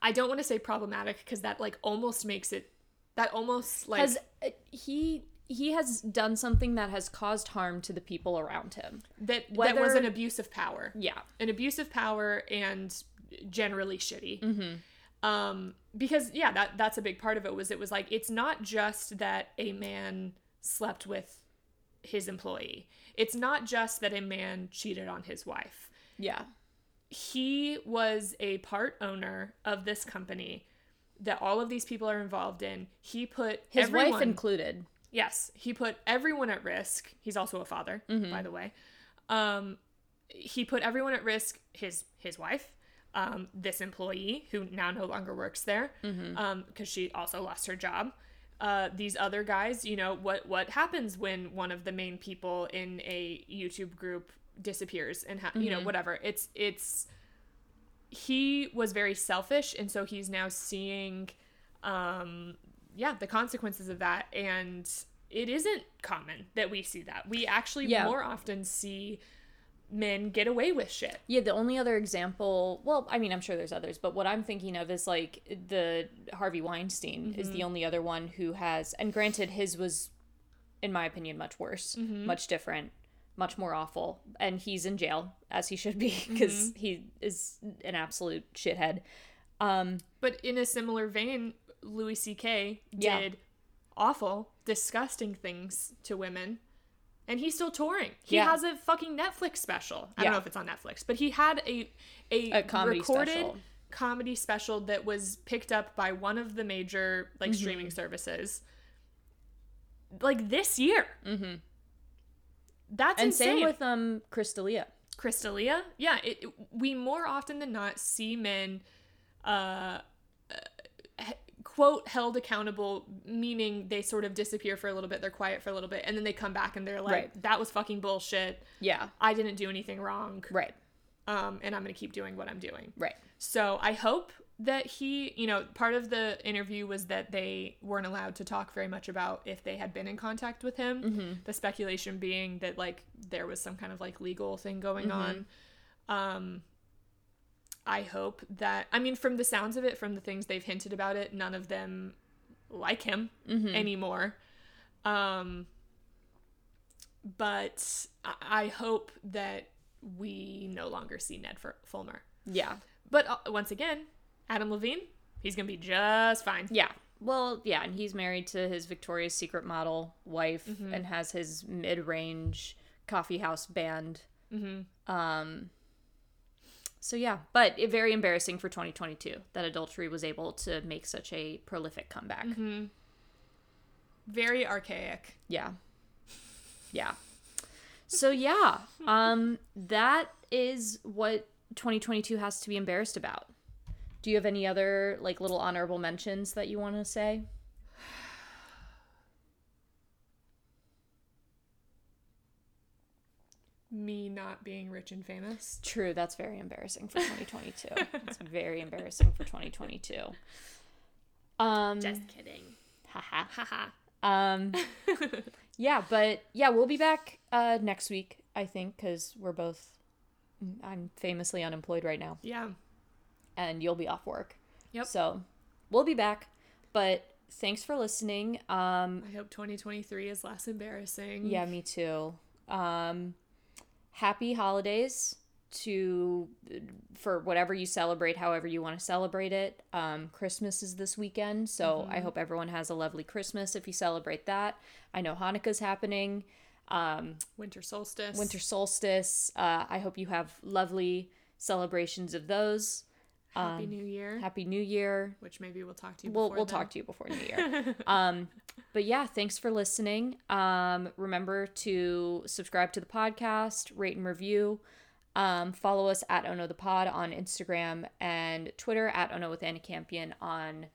i don't want to say problematic because that like almost makes it that almost like Has uh, he he has done something that has caused harm to the people around him. that that was an abuse of power Yeah. an abuse of power and generally shitty um because yeah that that's a big part of it was it was like it's not just that a man slept with his employee it's not just that a man cheated on his wife Yeah. he was a part owner of this company that all of these people are involved in. He put His everyone, wife included. Yes, he put everyone at risk. He's also a father, by the way. Um, he put everyone at risk. His his wife, um, this employee who now no longer works there, because she also lost her job. Uh, these other guys, you know what what happens when one of the main people in a YouTube group disappears and ha- you know whatever. It's it's he was very selfish and so he's now seeing um yeah the consequences of that. And it isn't common that we see that. We actually Yeah. more often see men get away with shit. Yeah, the only other example, well, I mean, I'm sure there's others, but what I'm thinking of is like the Harvey Weinstein is the only other one who has, and granted, his was, in my opinion, much worse, much different, much more awful, and he's in jail as he should be [LAUGHS] because he is an absolute shithead. Um, but in a similar vein louis ck Yeah. did awful disgusting things to women and he's still touring he Yeah. has a fucking netflix special i Yeah. don't know if it's on netflix but he had a a, A comedy recorded special. comedy special that was picked up by one of the major like Mm-hmm. streaming services like this year mm-hmm. That's and insane same with um Chris D'Elia. Crystalia, yeah, it, it- we more often than not see men, uh, uh, he- quote held accountable, meaning they sort of disappear for a little bit, they're quiet for a little bit, and then they come back and they're like, Right. "That was fucking bullshit. Yeah, I didn't do anything wrong, right, um, and I'm gonna keep doing what I'm doing." right. So I hope that he, you know, part of the interview was that they weren't allowed to talk very much about if they had been in contact with him. The speculation being that like there was some kind of like legal thing going on. Um I hope that I mean from the sounds of it, from the things they've hinted about it, none of them like him anymore. Um but I- hope that we no longer see Ned Fulmer. Yeah, But uh, once again, Adam Levine, he's gonna be just fine. Yeah. Well, yeah, and he's married to his Victoria's Secret model wife Mm-hmm. and has his mid-range coffee house band. Mm-hmm. Um. So yeah, but it, very embarrassing for 2022 that adultery was able to make such a prolific comeback. Mm-hmm. Very archaic. Yeah. Yeah. So yeah, [LAUGHS] um that is what 2022 has to be embarrassed about. Do you have any other like little honorable mentions that you want to say? Me not being rich and famous. True, that's very embarrassing for 2022. [LAUGHS] it's very embarrassing for 2022. Um just kidding. haha. Haha. Um yeah, but yeah, we'll be back uh next week, I think, cuz we're both I'm famously unemployed right now yeah. And you'll be off work. Yep. So, we'll be back, but thanks for listening. Um I hope 2023 is less embarrassing. yeah, me too. Um happy holidays to for whatever you celebrate however you want to celebrate it um christmas is this weekend so i hope everyone has a lovely christmas if you celebrate that i know hanukkah's happening um Winter solstice. winter solstice uh i hope you have lovely celebrations of those Happy New Year. happy new year which maybe we'll talk to you. we'll before we'll then. talk to you before New Year. [LAUGHS] um, but yeah, thanks for listening. Um, remember to subscribe to the podcast, rate and review. Um, follow us at Ono the Pod on Instagram and Twitter at Ono with Anna Campion on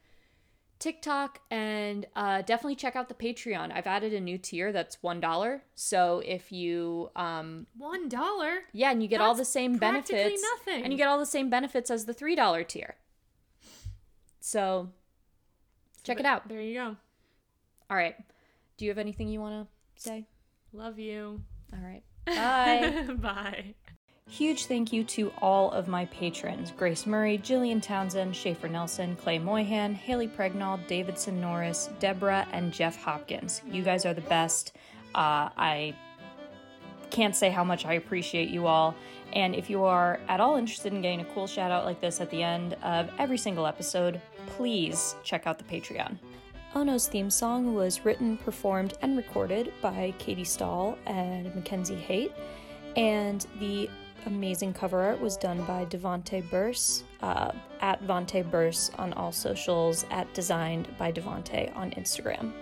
TikTok, and uh, definitely check out the Patreon. I've added a new tier that's one dollar. So if you um, One dollar. yeah, and you get all the same benefits, nothing. and you get all the same benefits as the three dollar tier. So check it out. There you go. All right. Do you have anything you want to say? Love you. All right. Bye. [LAUGHS] Bye. Huge thank you to all of my patrons Grace Murray, Jillian Townsend, Schaefer Nelson, Clay Moyhan, Haley Pregnall, Davidson Norris, Deborah, and Jeff Hopkins. You guys are the best. Uh, I can't say how much I appreciate you all. And if you are at all interested in getting a cool shout out like this at the end of every single episode, please check out the Patreon. Ono's theme song was written, performed, and recorded by Katie Stahl and Mackenzie Haight. And the amazing cover art was done by Devonte Burse uh, at Vonte Burse on all socials, at Designed by Devonte on Instagram.